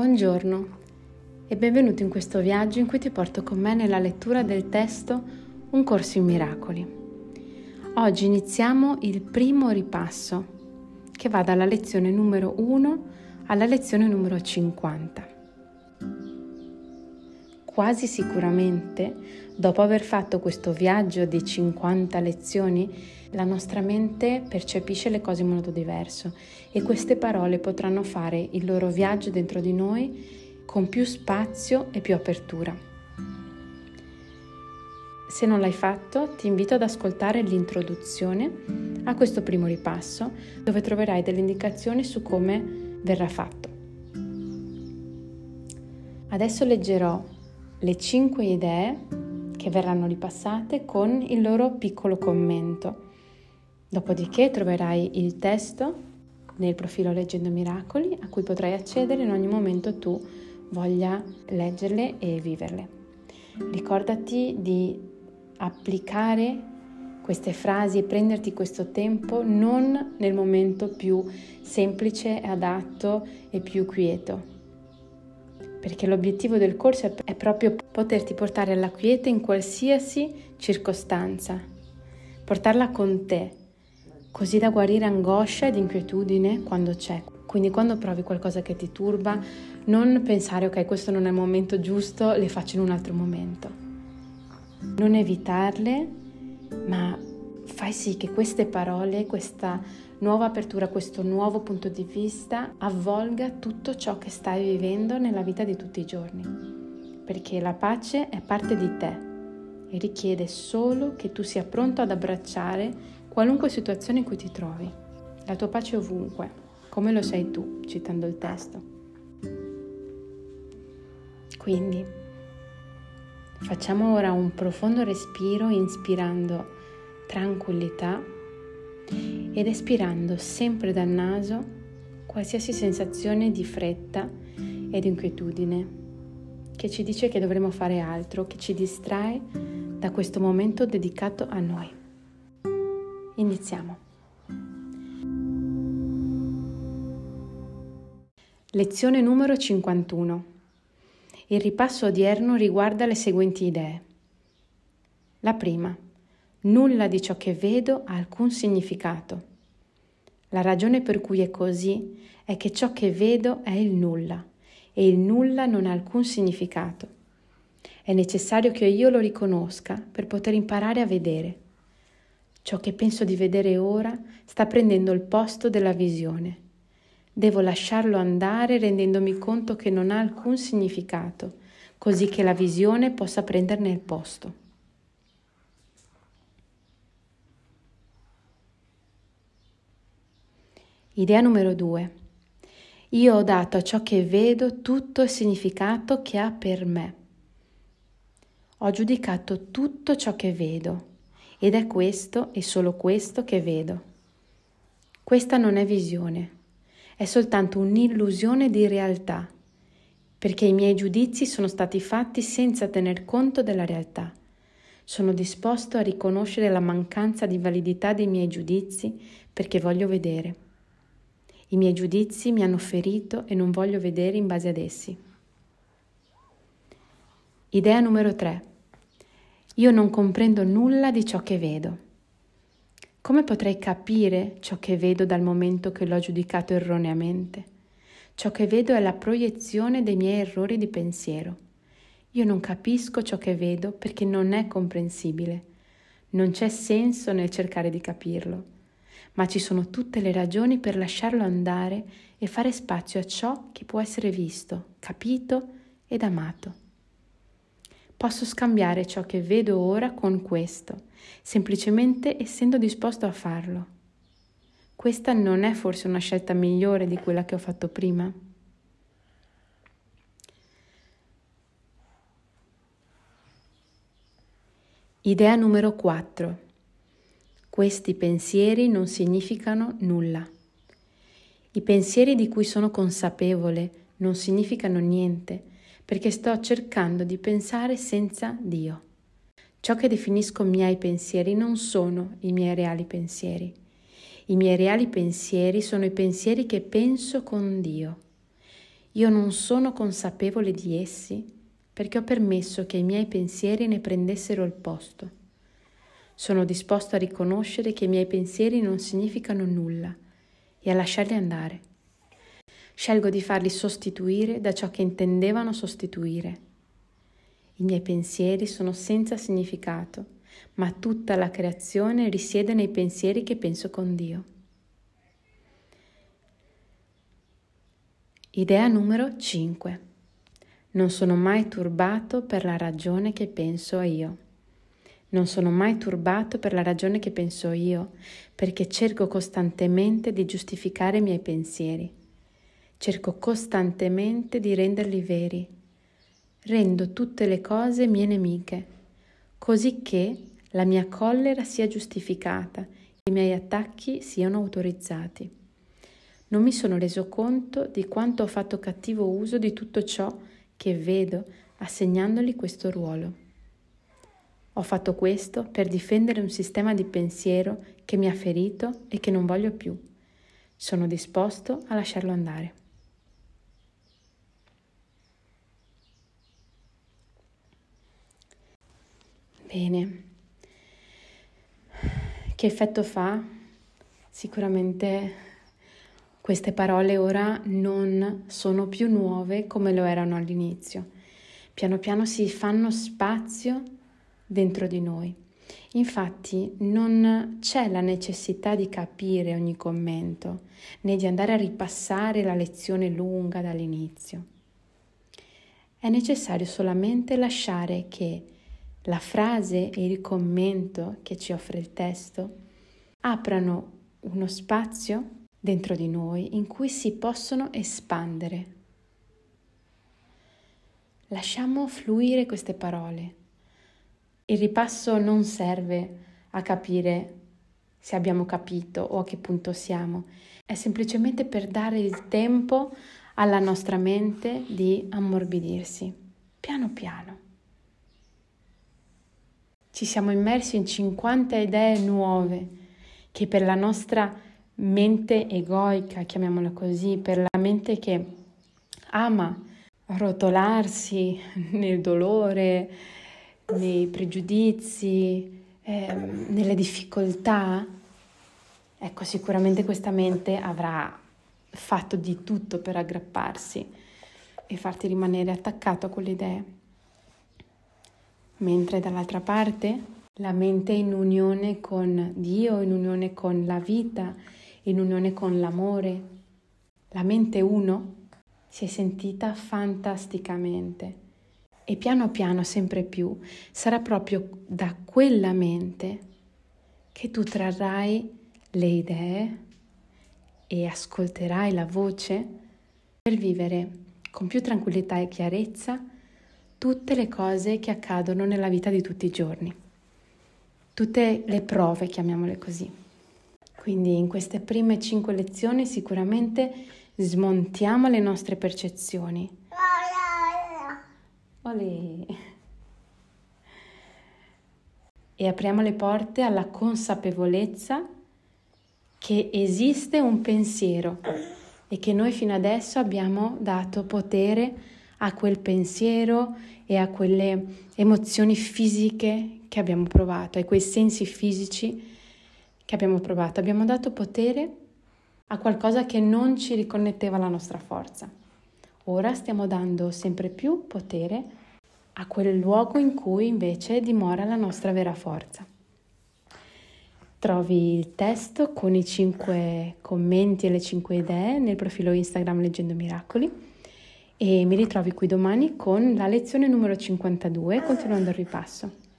Buongiorno e benvenuto in questo viaggio in cui ti porto con me nella lettura del testo Un corso in miracoli. Oggi iniziamo il primo ripasso che va dalla lezione numero 1 alla lezione numero 50. Quasi sicuramente, dopo aver fatto questo viaggio di 50 lezioni, la nostra mente percepisce le cose in modo diverso e queste parole potranno fare il loro viaggio dentro di noi con più spazio e più apertura. Se non l'hai fatto, ti invito ad ascoltare l'introduzione a questo primo ripasso, dove troverai delle indicazioni su come verrà fatto. Adesso leggerò le cinque idee che verranno ripassate con il loro piccolo commento Dopodiché troverai il testo nel profilo Leggendo Miracoli a cui potrai accedere in ogni momento tu voglia leggerle e viverle. Ricordati di applicare queste frasi e prenderti questo tempo non nel momento più semplice, adatto e più quieto. Perché l'obiettivo del corso è proprio poterti portare alla quiete in qualsiasi circostanza, portarla con te così da guarire angoscia ed inquietudine quando c'è. Quindi quando provi qualcosa che ti turba, non pensare ok, questo non è il momento giusto, le faccio in un altro momento. Non evitarle, ma fai sì che queste parole, questa nuova apertura, questo nuovo punto di vista avvolga tutto ciò che stai vivendo nella vita di tutti i giorni. Perché la pace è parte di te e richiede solo che tu sia pronto ad abbracciare qualunque situazione in cui ti trovi. La tua pace è ovunque, come lo sei tu, citando il testo. Quindi facciamo ora un profondo respiro inspirando tranquillità ed espirando sempre dal naso qualsiasi sensazione di fretta ed inquietudine che ci dice che dovremo fare altro, che ci distrae da questo momento dedicato a noi. Iniziamo. Lezione numero 51. Il ripasso odierno riguarda le seguenti idee. La prima. Nulla di ciò che vedo ha alcun significato. La ragione per cui è così è che ciò che vedo è il nulla e il nulla non ha alcun significato. È necessario che io lo riconosca per poter imparare a vedere. Ciò che penso di vedere ora sta prendendo il posto della visione. Devo lasciarlo andare rendendomi conto che non ha alcun significato, così che la visione possa prenderne il posto. Idea numero due. Io ho dato a ciò che vedo tutto il significato che ha per me. Ho giudicato tutto ciò che vedo ed è questo e solo questo che vedo. Questa non è visione, è soltanto un'illusione di realtà, perché i miei giudizi sono stati fatti senza tener conto della realtà. Sono disposto a riconoscere la mancanza di validità dei miei giudizi perché voglio vedere. I miei giudizi mi hanno ferito e non voglio vedere in base ad essi. Idea numero 3. Io non comprendo nulla di ciò che vedo. Come potrei capire ciò che vedo dal momento che l'ho giudicato erroneamente? Ciò che vedo è la proiezione dei miei errori di pensiero. Io non capisco ciò che vedo perché non è comprensibile. Non c'è senso nel cercare di capirlo, ma ci sono tutte le ragioni per lasciarlo andare e fare spazio a ciò che può essere visto, capito ed amato. Posso scambiare ciò che vedo ora con questo, semplicemente essendo disposto a farlo. Questa non è forse una scelta migliore di quella che ho fatto prima? Idea numero 4. Questi pensieri non significano nulla. I pensieri di cui sono consapevole non significano niente perché sto cercando di pensare senza Dio. Ciò che definisco miei pensieri non sono i miei reali pensieri. I miei reali pensieri sono i pensieri che penso con Dio. io non sono consapevole di essi perché ho permesso che i miei pensieri ne prendessero il posto. Sono disposto a riconoscere che i miei pensieri non significano nulla e a lasciarli andare. Scelgo di farli sostituire da ciò che intendevano sostituire. I miei pensieri sono senza significato, ma tutta la creazione risiede nei pensieri che penso con Dio. Idea numero 5. Non sono mai turbato per la ragione che penso io. Non sono mai turbato per la ragione che penso io, perché cerco costantemente di giustificare i miei pensieri. Cerco costantemente di renderli veri. Rendo tutte le cose mie nemiche, così che la mia collera sia giustificata, i miei attacchi siano autorizzati non mi sono reso conto di quanto ho fatto cattivo uso di tutto ciò che vedo assegnandogli questo ruolo. Ho fatto questo per difendere un sistema di pensiero che mi ha ferito e che non voglio più. Sono disposto a lasciarlo andare. Bene. Che effetto fa? Sicuramente queste parole ora non sono più nuove come lo erano all'inizio. Piano piano si fanno spazio dentro di noi. Infatti non c'è la necessità di capire ogni commento, né di andare a ripassare la lezione lunga dall'inizio. È necessario solamente lasciare che la frase e il commento che ci offre il testo aprano uno spazio dentro di noi in cui si possono espandere. Lasciamo fluire queste parole. Il ripasso non serve a capire se abbiamo capito o a che punto siamo, è semplicemente per dare il tempo alla nostra mente di ammorbidirsi, piano piano. Ci siamo immersi in 50 idee nuove che per la nostra mente egoica, chiamiamola così, per la mente che ama rotolarsi nel dolore, nei pregiudizi, eh, nelle difficoltà, ecco sicuramente questa mente avrà fatto di tutto per aggrapparsi e farti rimanere attaccato a quelle idee. Mentre dall'altra parte la mente è in unione con Dio, in unione con la vita, in unione con l'amore, la mente uno si è sentita fantasticamente e piano piano, sempre più, sarà proprio da quella mente che tu trarrai le idee e ascolterai la voce per vivere con più tranquillità e chiarezza tutte le cose che accadono nella vita di tutti i giorni, tutte le prove, chiamiamole così. Quindi in queste prime cinque lezioni sicuramente smontiamo le nostre percezioni. Olè. E apriamo le porte alla consapevolezza che esiste un pensiero e che noi fino adesso abbiamo dato potere a quel pensiero e a quelle emozioni fisiche che abbiamo provato, ai quei sensi fisici che abbiamo provato, abbiamo dato potere a qualcosa che non ci riconnetteva alla nostra forza. Ora stiamo dando sempre più potere a quel luogo in cui invece dimora la nostra vera forza. Trovi il testo con i cinque commenti e le cinque idee nel profilo Instagram Leggendo Miracoli e mi ritrovi qui domani con la lezione numero 52 continuando il ripasso.